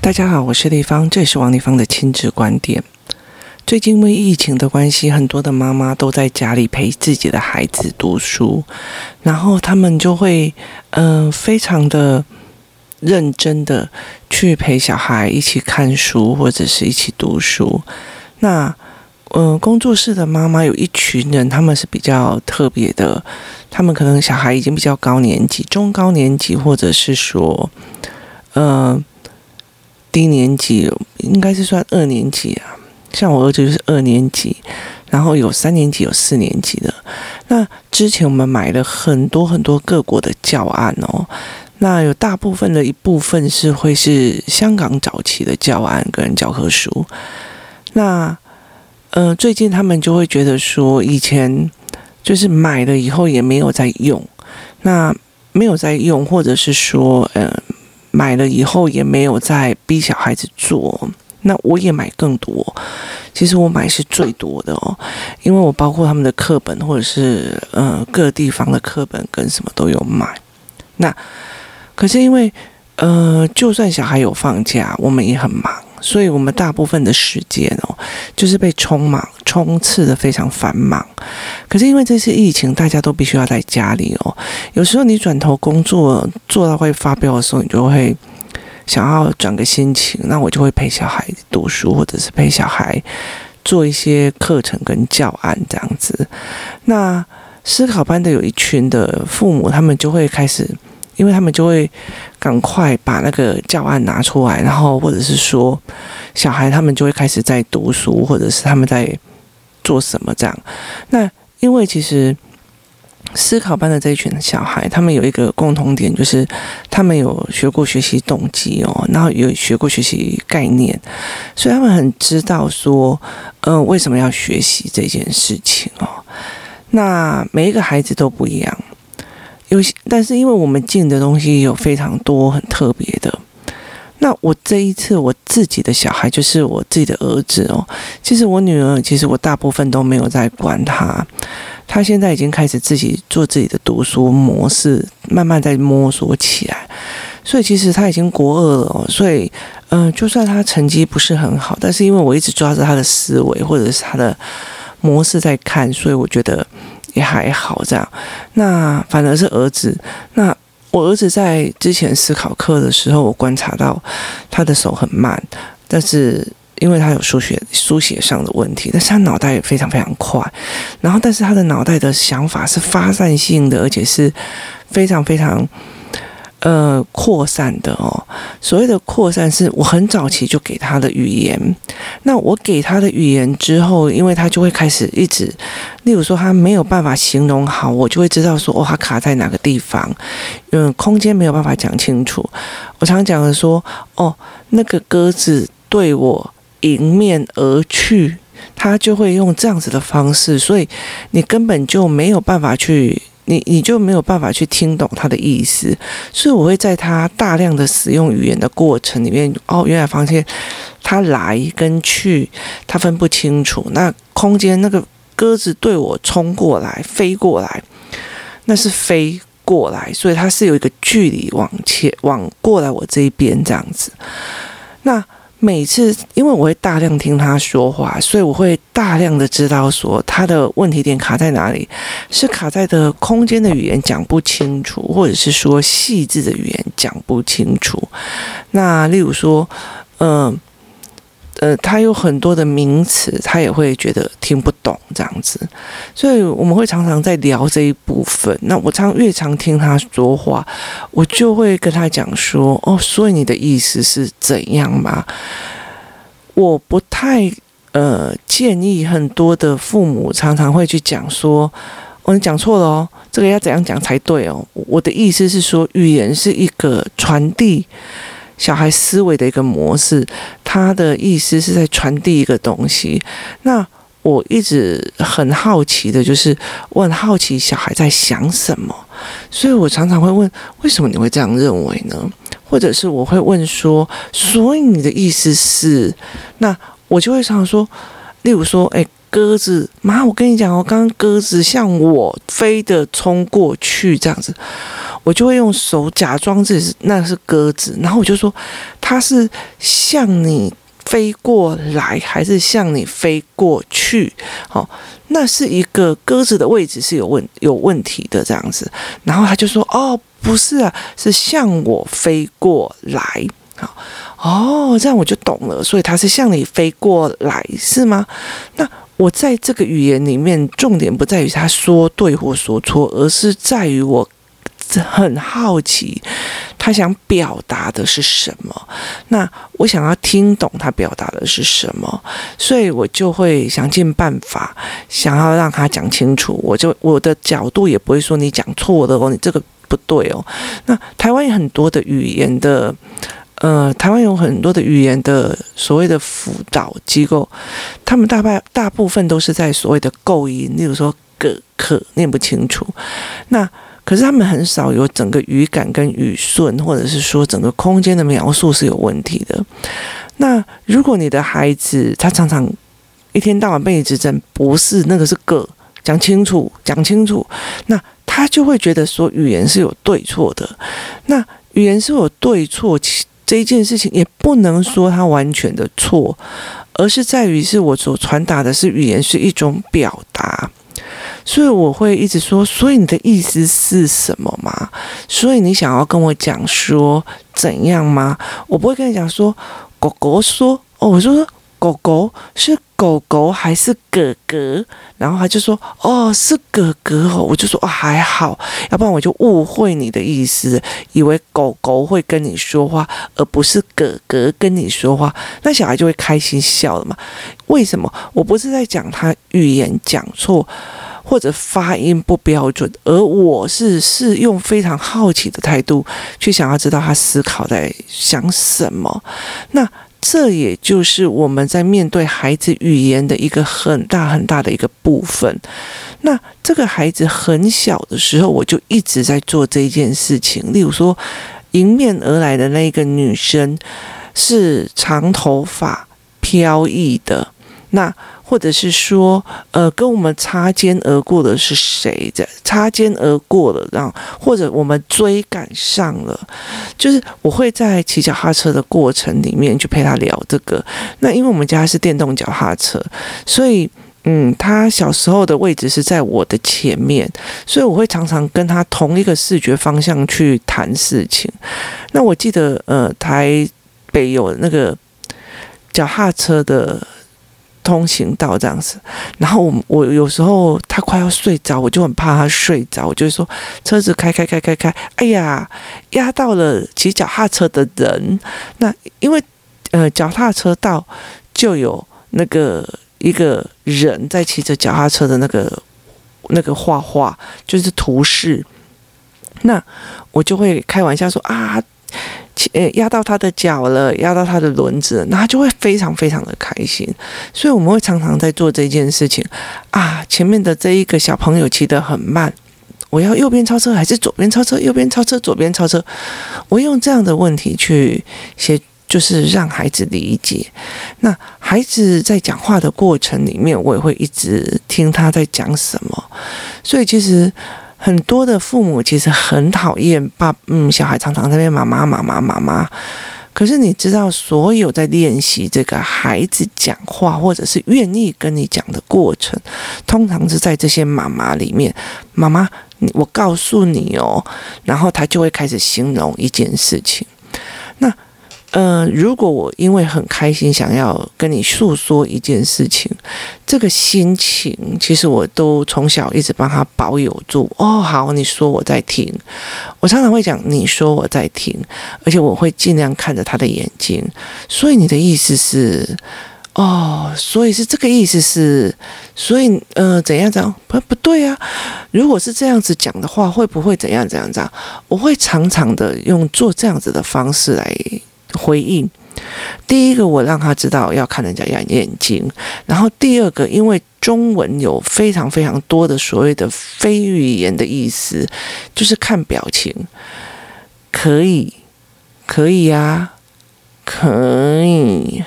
大家好，我是丽芳，这也是王丽芳的亲子观点。最近因为疫情的关系，很多的妈妈都在家里陪自己的孩子读书，然后他们就会嗯、非常的认真的去陪小孩一起看书或者是一起读书。那嗯、工作室的妈妈有一群人，他们是比较特别的，他们可能小孩已经比较高年级，中高年级，或者是说。呃低年级应该是算二年级啊，像我儿子就是二年级，然后有三年级，有四年级的。那之前我们买了很多很多各国的教案哦，那有大部分的一部分是会是香港早期的教案跟教科书。那呃，最近他们就会觉得说，以前就是买了以后也没有在用，那没有在用，或者是说呃。买了以后也没有再逼小孩子做，那我也买更多。其实我买是最多的哦，因为我包括他们的课本或者是呃各地方的课本跟什么都有买。那可是因为呃，就算小孩有放假，我们也很忙。所以我们大部分的时间哦，就是被冲忙、冲刺的非常繁忙。可是因为这次疫情，大家都必须要在家里哦。有时候你转头工作做到会发飙的时候，你就会想要转个心情。那我就会陪小孩读书，或者是陪小孩做一些课程跟教案这样子。那思考班的有一群的父母，他们就会开始。因为他们就会赶快把那个教案拿出来，然后或者是说，小孩他们就会开始在读书，或者是他们在做什么这样。那因为其实思考班的这一群小孩，他们有一个共同点，就是他们有学过学习动机哦，然后有学过学习概念，所以他们很知道说，嗯、为什么要学习这件事情哦。那每一个孩子都不一样。有些，但是因为我们进的东西有非常多很特别的，那我这一次我自己的小孩就是我自己的儿子哦。其实我女儿，其实我大部分都没有在管她，她现在已经开始自己做自己的读书模式，慢慢在摸索起来。所以其实她已经国二了哦，所以嗯、就算她成绩不是很好，但是因为我一直抓着她的思维或者是她的模式在看，所以我觉得。也还好，这样。那反而是儿子。那我儿子在之前思考课的时候，我观察到他的手很慢，但是因为他有书写书写上的问题，但是他脑袋也非常非常快。然后，但是他的脑袋的想法是发散性的，而且是非常非常。呃，扩散的哦。所谓的扩散，是我很早期就给他的语言。那我给他的语言之后，因为他就会开始一直，例如说他没有办法形容好，我就会知道说哦，他卡在哪个地方，嗯，空间没有办法讲清楚。我常讲的说，哦，那个鸽子对我迎面而去，他就会用这样子的方式，所以你根本就没有办法去。你你就没有办法去听懂他的意思，所以我会在他大量的使用语言的过程里面，哦，原来发现他来跟去他分不清楚。那空间那个鸽子对我冲过来飞过来，那是飞过来，所以它是有一个距离往前往过来我这一边这样子。那。每次，因为我会大量听他说话，所以我会大量的知道说他的问题点卡在哪里，是卡在的空间的语言讲不清楚，或者是说细致的语言讲不清楚。那例如说，嗯、呃，他有很多的名词，他也会觉得听不懂这样子，所以我们会常常在聊这一部分。那我常越常听他说话，我就会跟他讲说：“哦，所以你的意思是怎样嘛？”我不太呃建议很多的父母常常会去讲说：“哦，你讲错了哦，这个要怎样讲才对哦？”我的意思是说，语言是一个传递。小孩思维的一个模式，他的意思是在传递一个东西。那我一直很好奇的，就是我很好奇小孩在想什么，所以我常常会问：为什么你会这样认为呢？或者是我会问说：所以你的意思是？那我就会常说，例如说，诶，鸽子，妈，我跟你讲哦，刚刚鸽子向我飞的冲过去，这样子。我就会用手假装自己是那是鸽子，然后我就说它是向你飞过来，还是向你飞过去？好，那是一个鸽子的位置是有问有问题的这样子。然后他就说：“哦，不是啊，是向我飞过来。”好，哦，这样我就懂了。所以它是向你飞过来，是吗？那我在这个语言里面，重点不在于他说对或说错，而是在于我很好奇他想表达的是什么。那我想要听懂他表达的是什么，所以我就会想尽办法想要让他讲清楚。我就我的角度也不会说你讲错的哦，你这个不对哦。那台湾有很多的语言的。呃，台湾有很多的语言的所谓的辅导机构，他们大半大部分都是在所谓的构音，例如说“个”“可”念不清楚。那可是他们很少有整个语感跟语顺，或者是说整个空间的描述是有问题的。那如果你的孩子他常常一天到晚被你指正，不是那个是“个”，讲清楚，讲清楚，那他就会觉得说语言是有对错的。那语言是有对错，这一件事情也不能说他完全的错，而是在于是我所传达的是语言是一种表达，所以我会一直说，所以你的意思是什么吗？所以你想要跟我讲说怎样吗？我不会跟你讲说，狗狗说，哦，我就说。狗狗是狗狗还是哥哥？然后他就说：“哦，是哥哥哦。”我就说：“哦，还好，要不然我就误会你的意思，以为狗狗会跟你说话，而不是哥哥跟你说话。那小孩就会开心笑了嘛？为什么？我不是在讲他语言讲错或者发音不标准，而我是是用非常好奇的态度去想要知道他思考在想什么。那。”这也就是我们在面对孩子语言的一个很大很大的一个部分。那这个孩子很小的时候，我就一直在做这件事情。例如说，迎面而来的那个女生是长头发、飘逸的，那。或者是说，呃，跟我们擦肩而过的是谁？在擦肩而过了，然后或者我们追赶上了，就是我会在骑脚踏车的过程里面去陪他聊这个。那因为我们家是电动脚踏车，所以嗯，他小时候的位置是在我的前面，所以我会常常跟他同一个视觉方向去谈事情。那我记得，呃，台北有那个脚踏车的。通行道这样子，然后我我有时候他快要睡着，我就很怕他睡着，我就说车子开开开开开，哎呀，压到了骑脚踏车的人。那因为呃脚踏车道就有那个一个人在骑着脚踏车的那个那个画画，就是图示。那我就会开玩笑说啊。呃，压到他的脚了，压到他的轮子，那他就会非常非常的开心。所以我们会常常在做这件事情啊。前面的这一个小朋友骑得很慢，我要右边超车还是左边超车？右边超车，左边超车。我用这样的问题去写，就是让孩子理解。那孩子在讲话的过程里面，我也会一直听他在讲什么。所以其实。很多的父母其实很讨厌爸，嗯，小孩常常在那边妈妈妈妈妈妈。可是你知道，所有在练习这个孩子讲话，或者是愿意跟你讲的过程，通常是在这些妈妈里面。妈妈，我告诉你哦，然后他就会开始形容一件事情。那。呃，如果我因为很开心想要跟你诉说一件事情，这个心情其实我都从小一直帮他保有住。哦，好，你说我在听，我常常会讲你说我在听，而且我会尽量看着他的眼睛。所以你的意思是，哦，所以是这个意思是，所以呃，怎样怎样？不不对啊，如果是这样子讲的话，会不会怎样怎样怎样？我会常常的用做这样子的方式来。回应，第一个我让他知道要看人家眼眼睛，然后第二个，因为中文有非常非常多的所谓的非语言的意思，就是看表情，可以，可以呀，可以，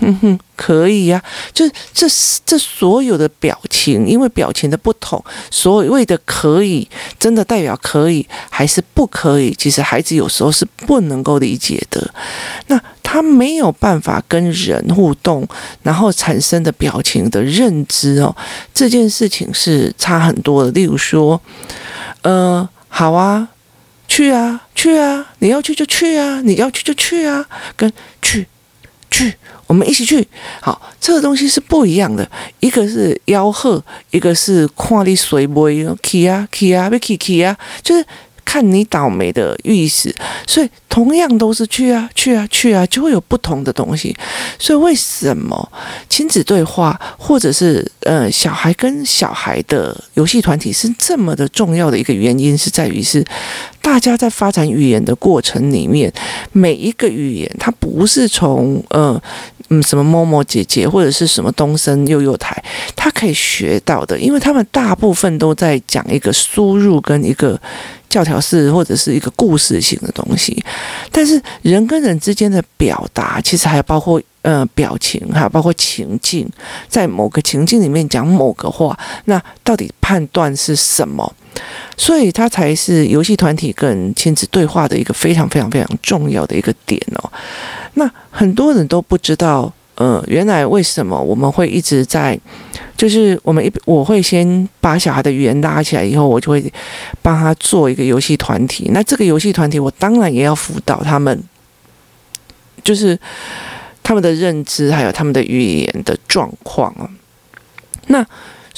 嗯哼，可以呀、就是这这所有的表情，因为表情的不同，所谓的可以，真的代表可以还是不可以？其实孩子有时候是不能够理解的。那他没有办法跟人互动，然后产生的表情的认知哦，这件事情是差很多的。例如说，呃，好啊，去啊，去啊，你要去就去啊，你要去就去啊，跟去。去，我们一起去。好，这个东西是不一样的。一个是吆喝，一个是看你随不去啊，去啊，要去去啊，就是。看你倒霉的意思，所以同样都是去啊去啊去啊，就会有不同的东西。所以为什么亲子对话，或者是呃小孩跟小孩的游戏团体是这么的重要的一个原因，是在于是大家在发展语言的过程里面，每一个语言它不是从呃。嗯，什么摸摸姐姐或者是什么东森幼幼台，他可以学到的，因为他们大部分都在讲一个输入跟一个教条式或者是一个故事性的东西。但是人跟人之间的表达，其实还包括呃表情，还有包括情境，在某个情境里面讲某个话，那到底判断是什么？所以它才是游戏团体跟亲子对话的一个非常非常非常重要的一个点哦。那很多人都不知道，呃，原来为什么我们会一直在，就是我们一我会先把小孩的语言拉起来以后，我就会帮他做一个游戏团体。那这个游戏团体，我当然也要辅导他们，就是他们的认知还有他们的语言的状况啊。那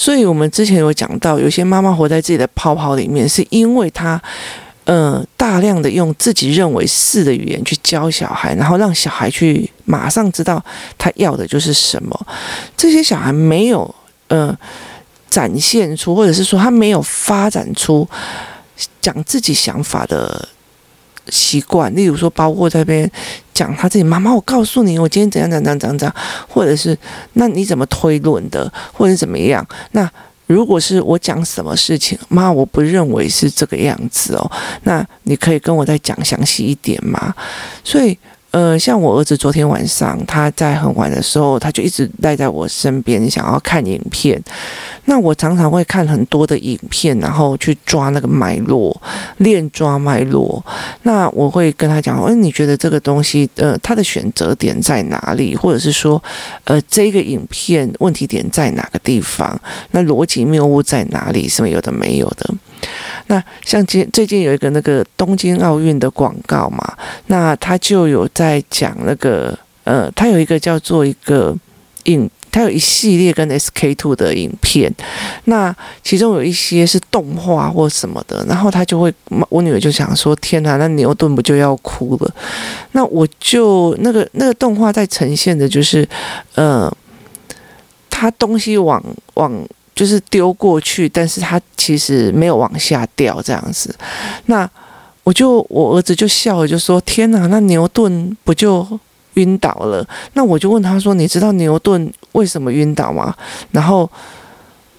所以我们之前有讲到，有些妈妈活在自己的泡泡里面，是因为她。呃，大量的用自己认为是的语言去教小孩，然后让小孩去马上知道他要的就是什么。这些小孩没有呃展现出，或者是说他没有发展出讲自己想法的习惯。例如说，包括在边讲他自己妈妈，我告诉你，我今天怎样怎样怎样怎样，或者是那你怎么推论的，或者怎么样？那。如果是我讲什么事情，妈，我不认为是这个样子哦。那你可以跟我再讲详细一点吗？所以。呃，像我儿子昨天晚上，他在很晚的时候，他就一直赖在我身边，想要看影片。那我常常会看很多的影片，然后去抓那个脉络，练抓脉络。那我会跟他讲，哎，你觉得这个东西，呃，他的选择点在哪里？或者是说，呃，这个影片问题点在哪个地方？那逻辑谬误在哪里？什么有的没有的？那像今最近有一个那个东京奥运的广告嘛，那他就有在讲那个呃，他有一个叫做一个影，他有一系列跟 SK Two 的影片，那其中有一些是动画或什么的，然后他就会，我女儿就想说，天哪，那牛顿不就要哭了？那我就那个那个动画在呈现的就是，呃，他东西往往。就是丢过去，但是他其实没有往下掉这样子。那我就我儿子就笑了，就说：“天哪，那牛顿不就晕倒了？”那我就问他说：“你知道牛顿为什么晕倒吗？”然后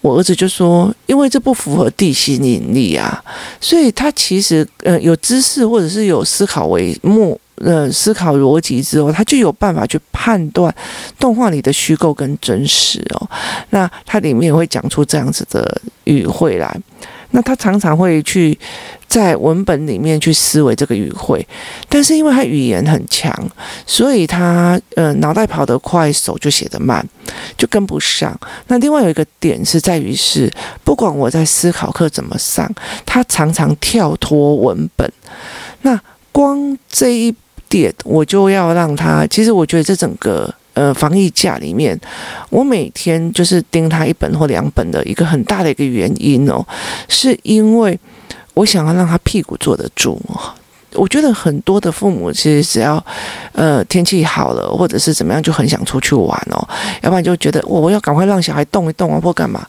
我儿子就说：“因为这不符合地心引力啊。”所以他其实呃有知识或者是有思考为目。呃，思考逻辑之后，他就有办法去判断动画里的虚构跟真实哦。那他里面也会讲出这样子的语汇来。那他常常会去在文本里面去思维这个语汇，但是因为他语言很强，所以他呃脑袋跑得快，手就写得慢，就跟不上。那另外有一个点是在于是，不管我在思考课怎么上，他常常跳脱文本。那光这一。我就要让他，其实我觉得这整个呃防疫假里面，我每天就是盯他一本或两本的一个很大的一个原因哦，是因为我想要让他屁股坐得住。我觉得很多的父母其实只要呃天气好了或者是怎么样，就很想出去玩哦，要不然就觉得我要赶快让小孩动一动啊或干嘛，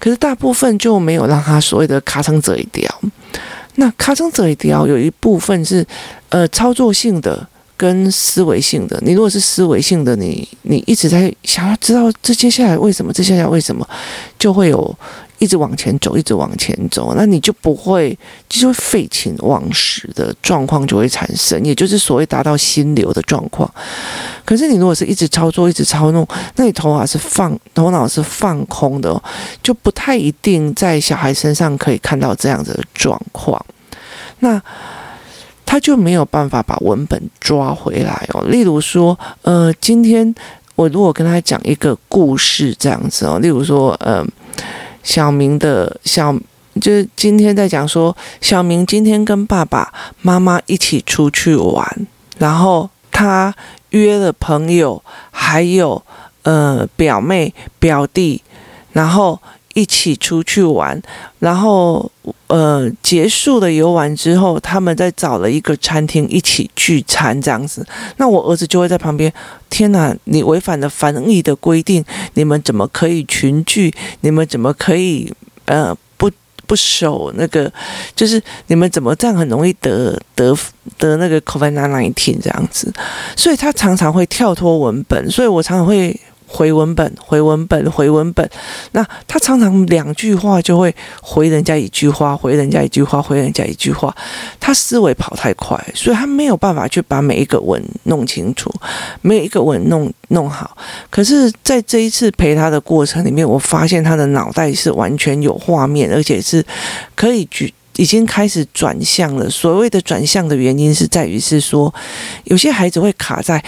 可是大部分就没有让他所谓的卡成这一条。那卡成这一条有一部分是，呃，操作性的跟思维性的。你如果是思维性的，你你一直在想要知道这接下来为什么，这接下来为什么，就会有一直往前走，一直往前走，那你就不会，就会废寝忘食的状况就会产生，也就是所谓达到心流的状况。可是你如果是一直操作，一直操弄，那你头脑是放，头脑是放空的，就不太一定在小孩身上可以看到这样子的状况。那他就没有办法把文本抓回来哦。例如说，呃，今天我如果跟他讲一个故事这样子哦，例如说，呃。小明的小，就是今天在讲说，小明今天跟爸爸妈妈一起出去玩，然后他约了朋友，还有呃表妹表弟，然后一起出去玩，然后呃结束了游玩之后，他们再找了一个餐厅一起聚餐这样子。那我儿子就会在旁边，天哪，你违反了防疫的规定，你们怎么可以群聚？你们怎么可以呃不不守那个？就是你们怎么这样很容易得得得那个 COVID-19 这样子？所以他常常会跳脱文本，所以我常常会。回文本，回文本，回文本。那他常常两句话就会回人家一句话，回人家一句话，回人家一句话。他思维跑太快，所以他没有办法去把每一个文弄清楚，每一个文弄弄好。可是，在这一次陪他的过程里面，我发现他的脑袋是完全有画面，而且是可以举，已经开始转向了。所谓的转向的原因是在于是说，有些孩子会卡在。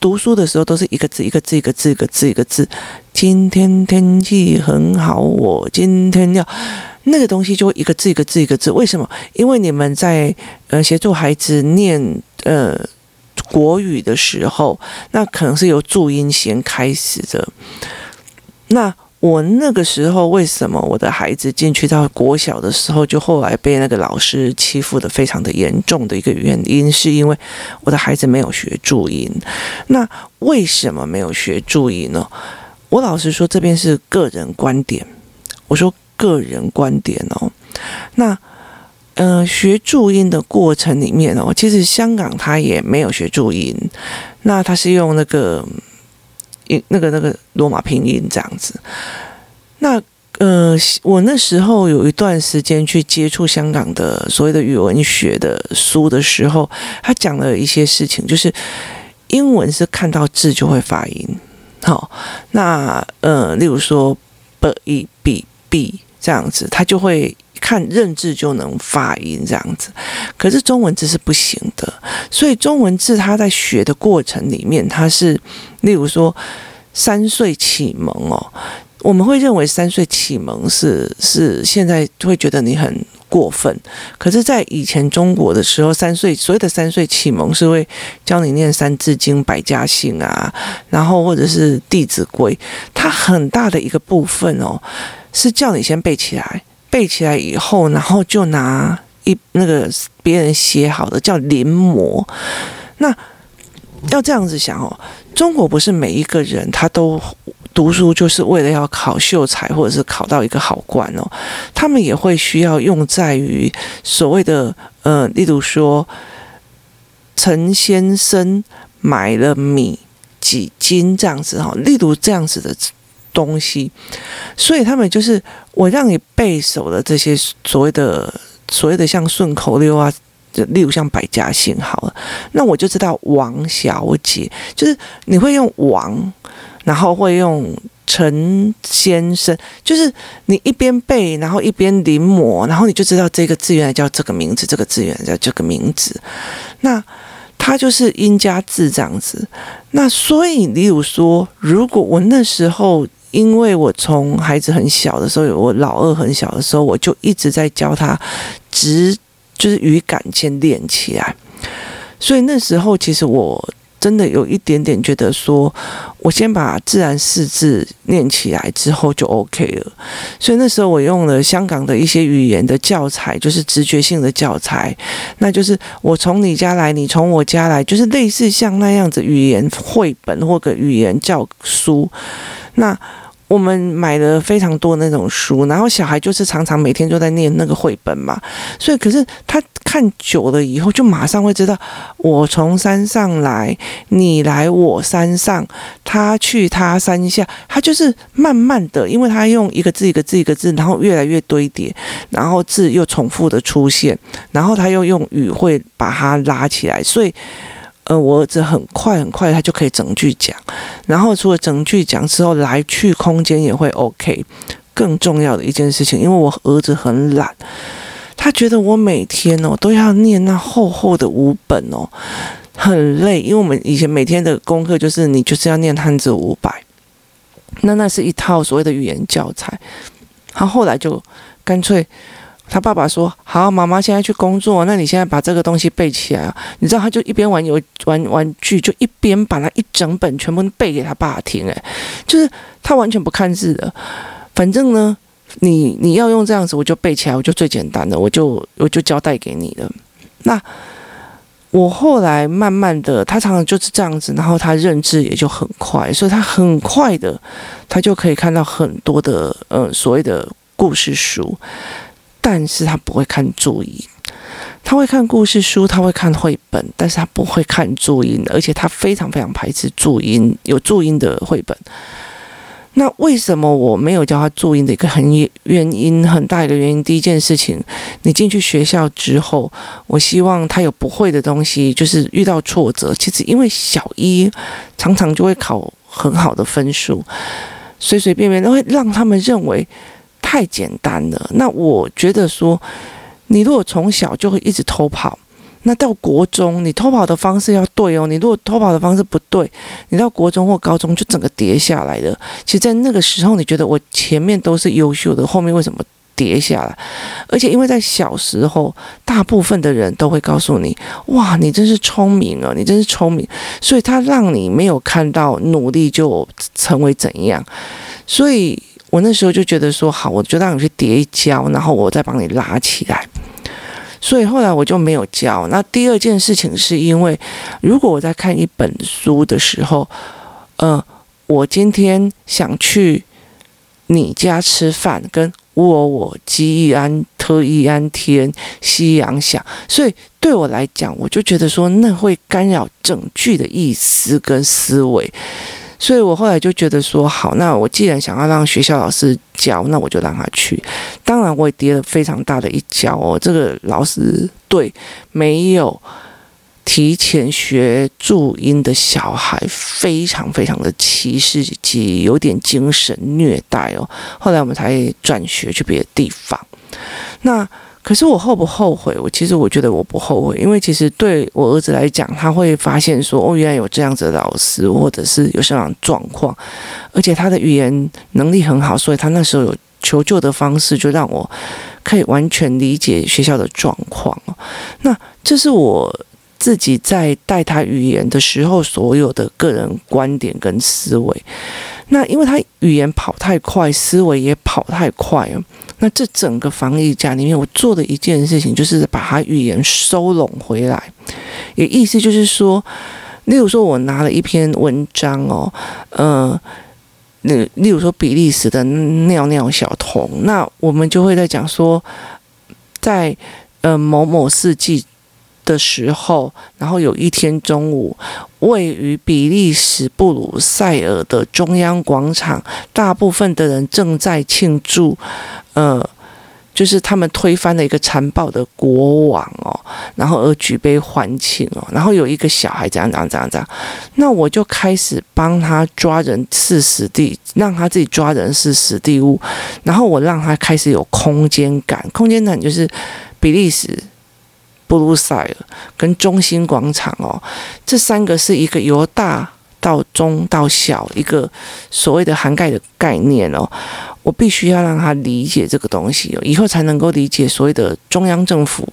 读书的时候都是一个字一个字一个字一个字一个字。今天天气很好，我今天要那个东西就会一个字一个字一个字。为什么？因为你们在呃协助孩子念呃国语的时候，那可能是由注音先开始的。那我那个时候为什么我的孩子进去到国小的时候，就后来被那个老师欺负得非常的严重的一个原因，是因为我的孩子没有学注音。那为什么没有学注音呢？我老实说，这边是个人观点。我说个人观点哦。那呃，学注音的过程里面哦，其实香港他也没有学注音，那他是用那个。那个那个罗马拼音这样子，那呃，我那时候有一段时间去接触香港的所谓的语文学的书的时候，他讲了一些事情，就是英文是看到字就会发音，好，那呃，例如说 b e b b 这样子，他就会。看认字就能发音这样子，可是中文字是不行的。所以中文字它在学的过程里面，它是例如说三岁启蒙哦，我们会认为三岁启蒙是是现在会觉得你很过分，可是，在以前中国的时候，三岁所谓的三岁启蒙是会教你念《三字经》《百家姓》啊，然后或者是《弟子规》，它很大的一个部分哦，是叫你先背起来。背起来以后，然后就拿一那个别人写好的叫临摹。那要这样子想哦，中国不是每一个人他都读书就是为了要考秀才或者是考到一个好官哦，他们也会需要用在于所谓的呃，例如说陈先生买了米几斤这样子哈，例如这样子的。东西，所以他们就是我让你背熟了这些所谓的所谓的像顺口溜啊，就例如像百家姓好了，那我就知道王小姐就是你会用王，然后会用陈先生，就是你一边背，然后一边临摹，然后你就知道这个字原来叫这个名字，这个字原来叫这个名字，那它就是音加字这样子。那所以，例如说，如果我那时候。因为我从孩子很小的时候，我老二很小的时候，我就一直在教他直，就是语感先练起来。所以那时候其实我真的有一点点觉得说，我先把自然四字念起来之后就 OK 了。所以那时候我用了香港的一些语言的教材，就是直觉性的教材，那就是我从你家来，你从我家来，就是类似像那样子语言绘本或者语言教书。那我们买了非常多那种书，然后小孩就是常常每天都在念那个绘本嘛，所以可是他看久了以后，就马上会知道，我从山上来，你来我山上，他去他山下，他就是慢慢的，因为他用一个字一个字一个字，然后越来越堆叠，然后字又重复的出现，然后他又用语汇把它拉起来，所以。呃，我儿子很快很快，他就可以整句讲。然后除了整句讲之后，来去空间也会 OK。更重要的一件事情，因为我儿子很懒，他觉得我每天哦都要念那厚厚的五本哦，很累。因为我们以前每天的功课就是你就是要念汉字五百，那那是一套所谓的语言教材。他后来就干脆。他爸爸说：“好，妈妈现在去工作，那你现在把这个东西背起来。”你知道，他就一边玩游玩玩具，就一边把那一整本全部背给他爸听。诶，就是他完全不看字的。反正呢，你你要用这样子，我就背起来，我就最简单的，我就我就交代给你了。那我后来慢慢的，他常常就是这样子，然后他认字也就很快，所以他很快的，他就可以看到很多的呃所谓的故事书。但是他不会看注音，他会看故事书，他会看绘本，但是他不会看注音，而且他非常非常排斥注音，有注音的绘本。那为什么我没有教他注音的一个很原因，很大一个原因，第一件事情，你进去学校之后，我希望他有不会的东西，就是遇到挫折，其实因为小一常常就会考很好的分数，随随便便都会让他们认为。太简单了。那我觉得说，你如果从小就会一直偷跑，那到国中你偷跑的方式要对哦。你如果偷跑的方式不对，你到国中或高中就整个跌下来了。其实，在那个时候，你觉得我前面都是优秀的，后面为什么跌下来？而且，因为在小时候，大部分的人都会告诉你：“哇，你真是聪明啊，你真是聪明。”所以，他让你没有看到努力就成为怎样。所以。我那时候就觉得说好，我就让你去叠一跤，然后我再帮你拉起来。所以后来我就没有教。那第二件事情是因为，如果我在看一本书的时候，呃，我今天想去你家吃饭，跟我我鸡一安特一安天夕阳想，所以对我来讲，我就觉得说那会干扰整句的意思跟思维。所以我后来就觉得说，好，那我既然想要让学校老师教，那我就让他去。当然，我也跌了非常大的一跤哦。这个老师对没有提前学注音的小孩非常非常的歧视及有点精神虐待哦。后来我们才转学去别的地方。那。可是我后不后悔？我其实我觉得我不后悔，因为其实对我儿子来讲，他会发现说，哦，原来有这样子的老师，或者是有这样状况，而且他的语言能力很好，所以他那时候有求救的方式，就让我可以完全理解学校的状况。那这是我自己在带他语言的时候所有的个人观点跟思维。那因为他语言跑太快，思维也跑太快。那这整个防疫假里面，我做的一件事情就是把他语言收拢回来，也意思就是说，例如说我拿了一篇文章哦，呃，那例如说比利时的尿尿小童，那我们就会在讲说，在呃某某世纪。的时候，然后有一天中午，位于比利时布鲁塞尔的中央广场，大部分的人正在庆祝，呃，就是他们推翻了一个残暴的国王哦，然后而举杯欢庆哦，然后有一个小孩这样这样这样这样，那我就开始帮他抓人事时地，让他自己抓人事时地物，然后我让他开始有空间感，空间感就是比利时。布鲁塞尔跟中心广场哦，这三个是一个由大到中到小一个所谓的涵盖的概念哦。我必须要让他理解这个东西哦，以后才能够理解所谓的中央政府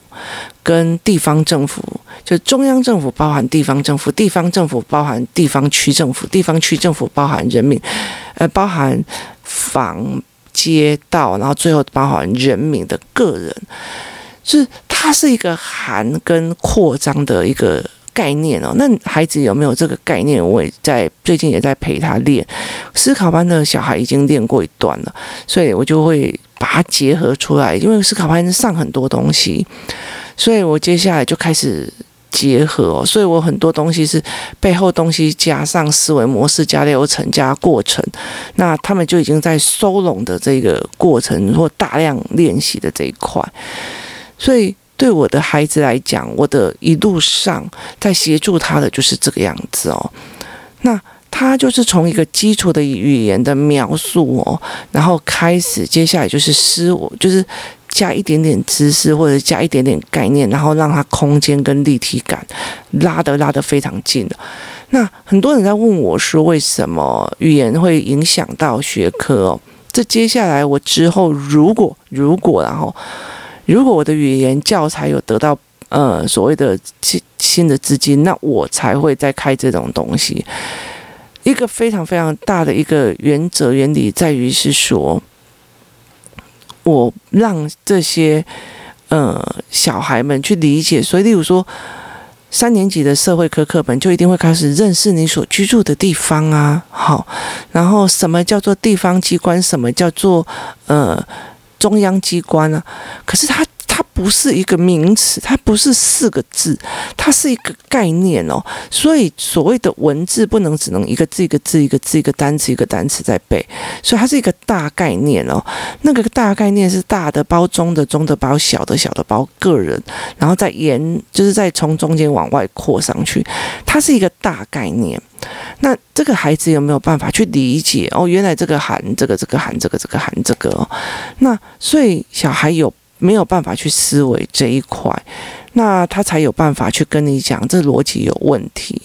跟地方政府。就中央政府包含地方政府，地方政府包含地方区政府，地方区政府包含人民，呃，包含房街道，然后最后包含人民的个人。是，它是一个含跟扩张的一个概念哦。那孩子有没有这个概念？我也在最近也在陪他练思考班的小孩已经练过一段了，所以我就会把它结合出来。因为思考班上很多东西，所以我接下来就开始。结合哦，所以我很多东西是背后东西加上思维模式加流程加过程，那他们就已经在收拢的这个过程或大量练习的这一块，所以对我的孩子来讲，我的一路上在协助他的就是这个样子哦，那他就是从一个基础的语言的描述哦，然后开始接下来就是思我就是。加一点点知识，或者加一点点概念，然后让他空间跟立体感拉得拉得非常近。那很多人在问我说，为什么语言会影响到学科哦？这接下来我之后如果如果然后如果我的语言教材有得到呃所谓的新新的资金，那我才会再开这种东西。一个非常非常大的一个原则原理在于是说。我让这些呃小孩们去理解，所以例如说三年级的社会科课本就一定会开始认识你所居住的地方啊，好，然后什么叫做地方机关，什么叫做呃中央机关呢？可是他。它不是一个名词，它不是四个字，它是一个概念哦。所以所谓的文字不能只能一个字一个字一个字一个单词一个单词在背，所以它是一个大概念哦。那个大概念是大的包中的，中的包小的，小的包个人，然后再延，就是再从中间往外扩上去，它是一个大概念。那这个孩子有没有办法去理解哦？原来这个含这个，这个含这个，这个含这个哦。那所以小孩有。没有办法去思维这一块，那他才有办法去跟你讲这逻辑有问题。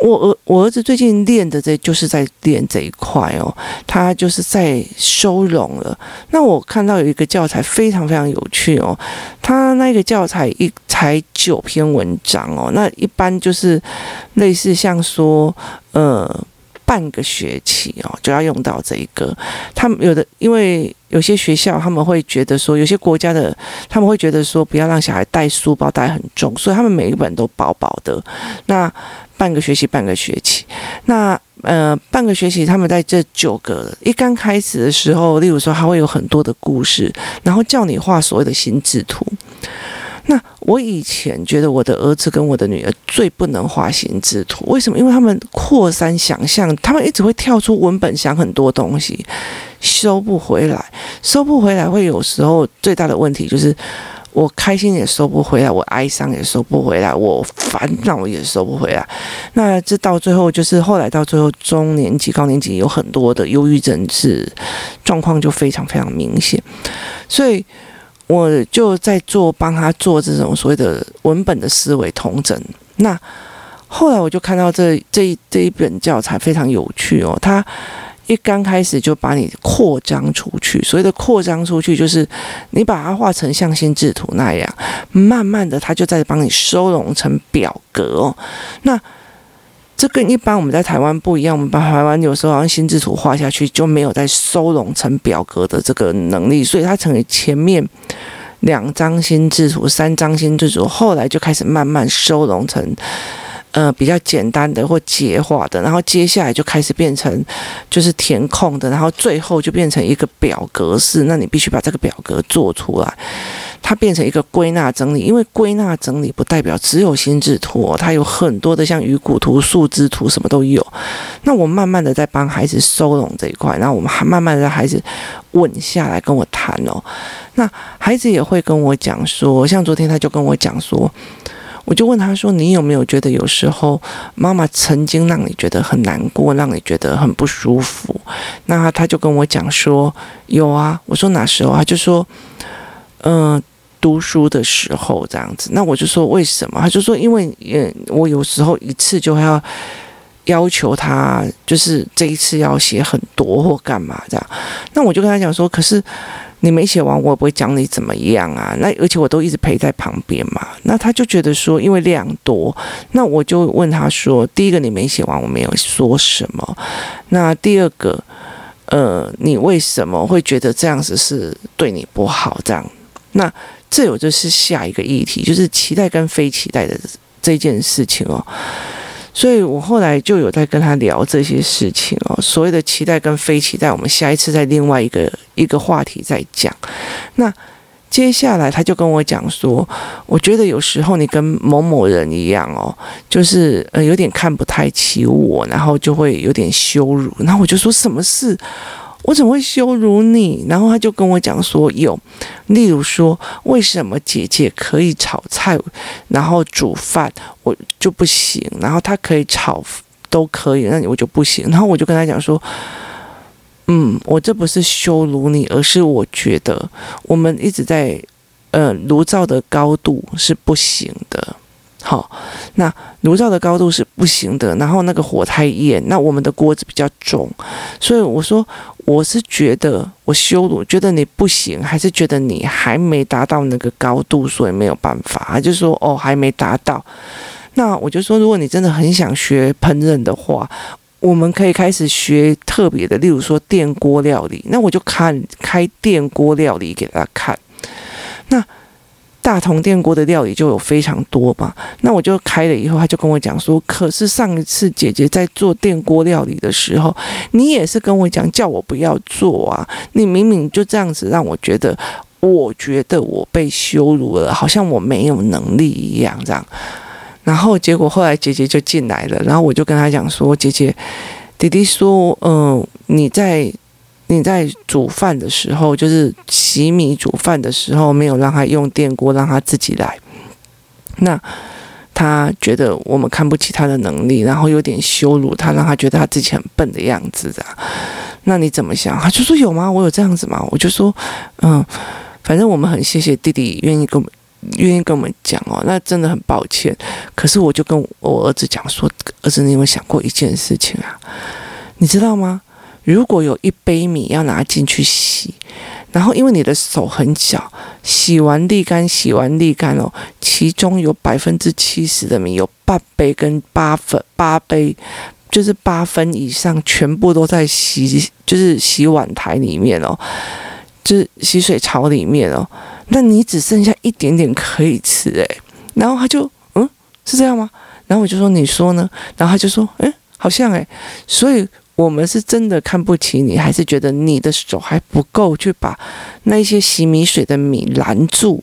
我儿我儿子最近练的这就是在练这一块哦，他就是在收拢了。那我看到有一个教材非常非常有趣哦，他那个教材一才九篇文章哦，那一般就是类似像说呃。半个学期哦，就要用到这一个。他们有的，因为有些学校他们会觉得说，有些国家的他们会觉得说，不要让小孩带书包带很重，所以他们每一本都薄薄的。那半个学期，半个学期，那呃，半个学期，他们在这九个一刚开始的时候，例如说，还会有很多的故事，然后叫你画所谓的心智图。我以前觉得我的儿子跟我的女儿最不能画心智图，为什么？因为他们扩散想象，他们一直会跳出文本想很多东西，收不回来，收不回来会有时候最大的问题就是我开心也收不回来，我哀伤也收不回来，我烦恼也收不回来。那这到最后就是后来到最后中年级、高年级有很多的忧郁症是状况就非常非常明显，所以。我就在做帮他做这种所谓的文本的思维同整。那后来我就看到这这一这一本教材非常有趣哦，他一刚开始就把你扩张出去。所谓的扩张出去，就是你把它画成像心智图那样，慢慢的他就在帮你收拢成表格哦。那这跟一般我们在台湾不一样，我们把台湾有时候好像心智图画下去就没有再收拢成表格的这个能力，所以它成为前面两张心智图、三张心智图，后来就开始慢慢收拢成。呃，比较简单的或结化的，然后接下来就开始变成就是填空的，然后最后就变成一个表格式。那你必须把这个表格做出来，它变成一个归纳整理。因为归纳整理不代表只有心智图，它有很多的像鱼骨图、树枝图什么都有。那我慢慢的在帮孩子收拢这一块，然后我们还慢慢的让孩子稳下来跟我谈哦。那孩子也会跟我讲说，像昨天他就跟我讲说。我就问他说：“你有没有觉得有时候妈妈曾经让你觉得很难过，让你觉得很不舒服？”那他就跟我讲说：“有啊。”我说：“哪时候？”他就说：“嗯、读书的时候这样子。”那我就说：“为什么？”他就说：“因为，嗯，我有时候一次就要要求他，就是这一次要写很多或干嘛这样。”那我就跟他讲说：“可是。”你没写完，我也不会讲你怎么样啊。那而且我都一直陪在旁边嘛。那他就觉得说，因为量多，那我就问他说：第一个，你没写完，我没有说什么。那第二个，呃，你为什么会觉得这样子是对你不好？这样，那这有就是下一个议题，就是期待跟非期待的这件事情哦。所以我后来就有在跟他聊这些事情哦，所谓的期待跟非期待，我们下一次在另外一个一个话题再讲。那接下来他就跟我讲说，我觉得有时候你跟某某人一样哦，就是呃有点看不太起我，然后就会有点羞辱。然后我就说什么事？我怎么会羞辱你？然后他就跟我讲说，有，例如说，为什么姐姐可以炒菜，然后煮饭，我就不行？然后她可以炒都可以，那你我就不行？然后我就跟他讲说，嗯，我这不是羞辱你，而是我觉得我们一直在，呃，炉灶的高度是不行的。好，那炉灶的高度是不行的，然后那个火太艳，那我们的锅子比较重，所以我说我是觉得我羞辱，觉得你不行，还是觉得你还没达到那个高度，所以没有办法。他就说哦，还没达到。那我就说，如果你真的很想学烹饪的话，我们可以开始学特别的，例如说电锅料理。那我就看开电锅料理给他看。那。大同电锅的料理就有非常多嘛，那我就开了以后，他就跟我讲说，可是上一次姐姐在做电锅料理的时候，你也是跟我讲叫我不要做啊，你明明就这样子让我觉得，我觉得我被羞辱了，好像我没有能力一样这样，然后结果后来姐姐就进来了，然后我就跟他讲说，姐姐，弟弟说，嗯、你在。你在煮饭的时候，就是洗米煮饭的时候，没有让他用电锅，让他自己来。那他觉得我们看不起他的能力，然后有点羞辱他，让他觉得他自己很笨的样子的。那你怎么想？他就说有吗？我有这样子吗？我就说，嗯，反正我们很谢谢弟弟愿意跟我们愿意跟我们讲哦。那真的很抱歉。可是我就跟我儿子讲说，儿子，你有没有想过一件事情啊？你知道吗？如果有一杯米要拿进去洗，然后因为你的手很小，洗完沥干，洗完沥干哦，其中有百分之七十的米，有八杯跟八分八杯，就是八分以上，全部都在洗，就是洗碗台里面哦，就是洗水槽里面哦，那你只剩下一点点可以吃诶，然后他就嗯，是这样吗？然后我就说你说呢？然后他就说诶，好像诶，所以。我们是真的看不起你，还是觉得你的手还不够去把那些洗米水的米拦住？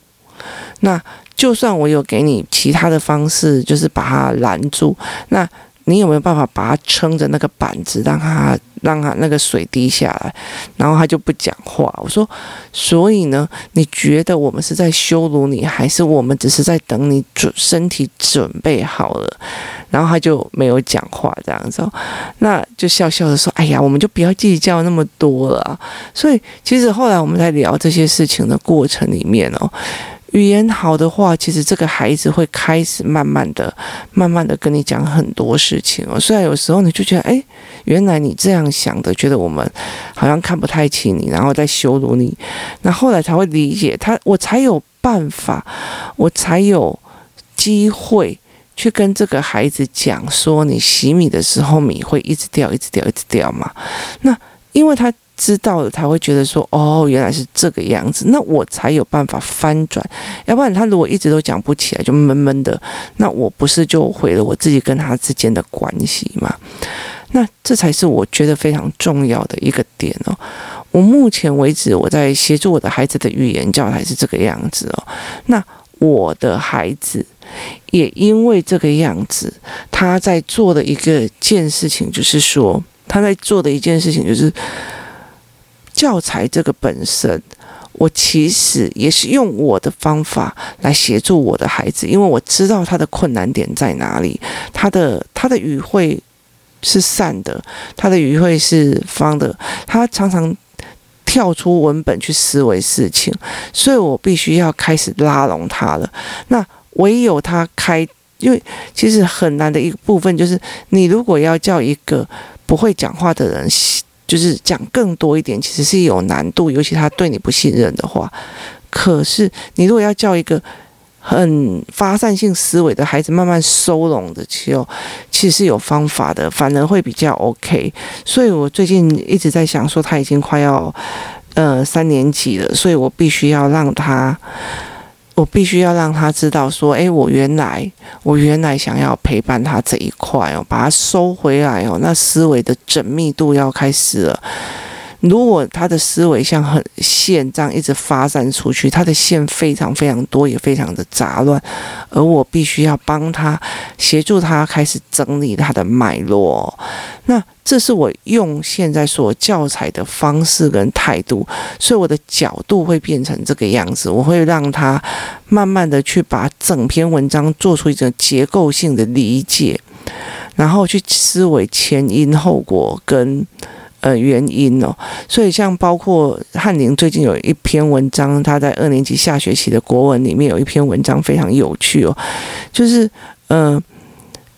那就算我有给你其他的方式，就是把它拦住，那。你有没有办法把他撑着那个板子，让他让他那个水滴下来，然后他就不讲话。我说，所以呢，你觉得我们是在羞辱你，还是我们只是在等你准身体准备好了？然后他就没有讲话，这样子，那就笑笑的说：“哎呀，我们就不要计较那么多了。”所以，其实后来我们在聊这些事情的过程里面哦。语言好的话，其实这个孩子会开始慢慢的、慢慢的跟你讲很多事情哦。虽然有时候你就觉得，哎，原来你这样想的，觉得我们好像看不太起你，然后在羞辱你。那后来才会理解他，我才有办法，我才有机会去跟这个孩子讲说，你洗米的时候米会一直掉、一直掉、一直掉嘛。那因为他。知道了，他会觉得说：“哦，原来是这个样子。”那我才有办法翻转。要不然，他如果一直都讲不起来，就闷闷的，那我不是就毁了我自己跟他之间的关系吗？那这才是我觉得非常重要的一个点哦。我目前为止，我在协助我的孩子的语言教材是这个样子哦。那我的孩子也因为这个样子，他在做的一个件事情，就是说他在做的一件事情就是。教材这个本身，我其实也是用我的方法来协助我的孩子，因为我知道他的困难点在哪里，他的他的语汇是散的，他的语汇是方的，他常常跳出文本去思维事情，所以我必须要开始拉拢他了。那唯有他开，因为其实很难的一个部分就是，你如果要叫一个不会讲话的人。就是讲更多一点，其实是有难度，尤其他对你不信任的话。可是你如果要叫一个很发散性思维的孩子慢慢收拢的时候，其实是有方法的，反而会比较 OK。所以我最近一直在想说，他已经快要呃三年级了，所以我必须要让他我必须要让他知道说，哎，我原来我原来想要陪伴他这一块哦，把他收回来哦，那思维的缜密度要开始了。如果他的思维像很线这样一直发散出去，他的线非常非常多，也非常的杂乱，而我必须要帮他协助他开始整理他的脉络。那这是我用现在所教材的方式跟态度，所以我的角度会变成这个样子。我会让他慢慢的去把整篇文章做出一种结构性的理解，然后去思维前因后果跟。呃，原因哦，所以像包括翰林最近有一篇文章，他在二年级下学期的国文里面有一篇文章非常有趣哦，就是呃。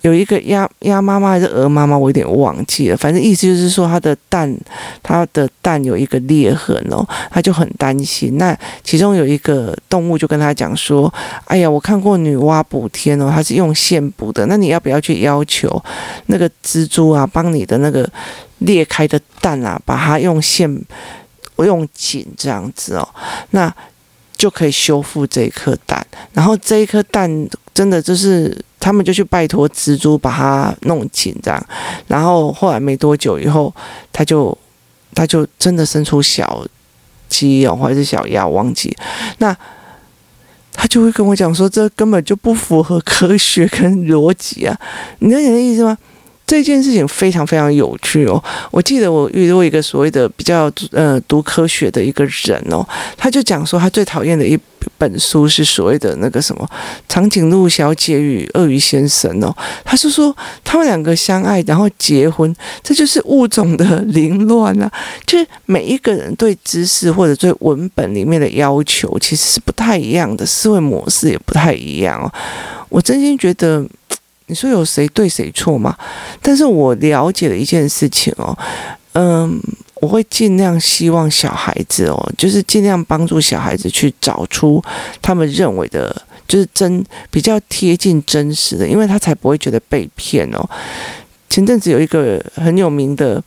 有一个鸭鸭妈妈还是鹅妈妈，我有点忘记了。反正意思就是说，它的蛋，它的蛋有一个裂痕哦，他就很担心。那其中有一个动物就跟他讲说：“哎呀，我看过女娲补天哦，它是用线补的。那你要不要去要求那个蜘蛛啊，帮你的那个裂开的蛋啊，把它用线用紧这样子哦？那就可以修复这一颗蛋。然后这一颗蛋真的就是。”他们就去拜托蜘蛛把它弄紧，这样，然后后来没多久以后，他就他就真的生出小鸡哦，或者是小鸭，我忘记。那他就会跟我讲说，这根本就不符合科学跟逻辑啊！你了解的意思吗？这件事情非常非常有趣哦！我记得我遇到一个所谓的比较呃读科学的一个人哦，他就讲说他最讨厌的一本书是所谓的那个什么长颈鹿小姐与鳄鱼先生哦，他是说他们两个相爱然后结婚，这就是物种的凌乱啊！就是每一个人对知识或者对文本里面的要求其实是不太一样的，思维模式也不太一样哦。我真心觉得。你说有谁对谁错吗？但是我了解了一件事情哦，嗯，我会尽量希望小孩子哦，就是尽量帮助小孩子去找出他们认为的，就是真比较贴近真实的，因为他才不会觉得被骗哦。前阵子有一个很有名的，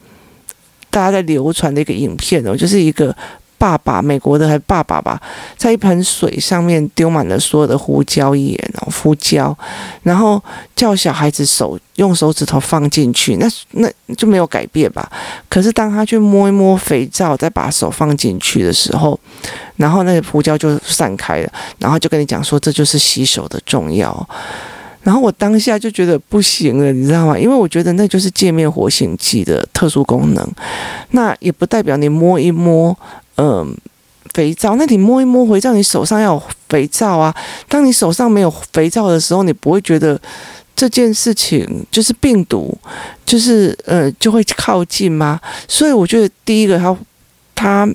大家在流传的一个影片哦，就是一个。爸爸，美国的还爸爸吧，在一盆水上面丢满了所有的胡椒盐哦，胡椒，然后叫小孩子手用手指头放进去，那那就没有改变吧？可是当他去摸一摸肥皂，再把手放进去的时候，然后那个胡椒就散开了，然后就跟你讲说，这就是洗手的重要。然后我当下就觉得不行了，你知道吗？因为我觉得那就是界面活性剂的特殊功能，那也不代表你摸一摸。嗯，肥皂，那你摸一摸肥皂，你手上要有肥皂啊。当你手上没有肥皂的时候，你不会觉得这件事情就是病毒，就是呃就会靠近吗？所以我觉得第一个他他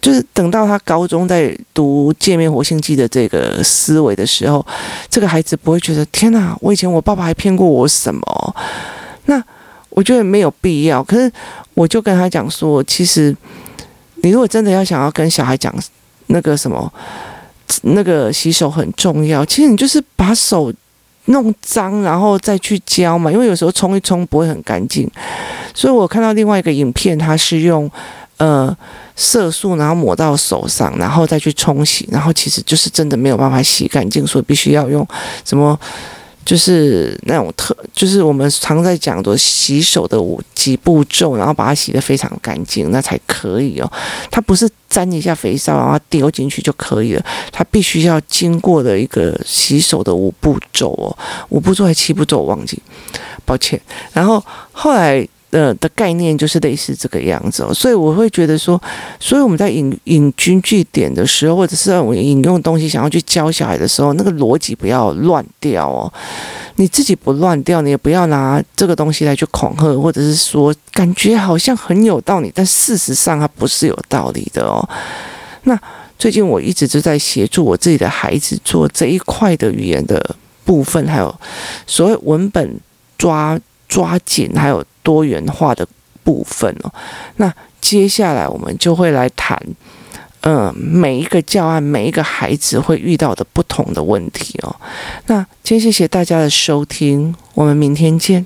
就是等到他高中在读界面活性剂的这个思维的时候，这个孩子不会觉得天哪，我以前我爸爸还骗过我什么？那我觉得没有必要。可是我就跟他讲说，其实。你如果真的要想要跟小孩讲那个什么，那个洗手很重要，其实你就是把手弄脏，然后再去浇嘛，因为有时候冲一冲不会很干净。所以我看到另外一个影片，它是用呃色素，然后抹到手上，然后再去冲洗，然后其实就是真的没有办法洗干净，所以必须要用什么。就是那种特，就是我们常在讲的洗手的几步骤，然后把它洗得非常干净，那才可以哦。它不是沾一下肥皂，然后丢进去就可以了。它必须要经过的一个洗手的五步骤哦，五步骤还七步骤我忘记，抱歉。然后后来。呃的概念就是类似这个样子哦，所以我会觉得说，所以我们在引引经据典的时候，或者是我引用东西想要去教小孩的时候，那个逻辑不要乱掉哦。你自己不乱掉，你也不要拿这个东西来去恐吓，或者是说感觉好像很有道理，但事实上它不是有道理的哦。那最近我一直就在协助我自己的孩子做这一块的语言的部分，还有所谓文本抓抓紧，还有。多元化的部分哦，那接下来我们就会来谈，嗯，每一个教案、每一个孩子会遇到的不同的问题哦。那今天谢谢大家的收听，我们明天见。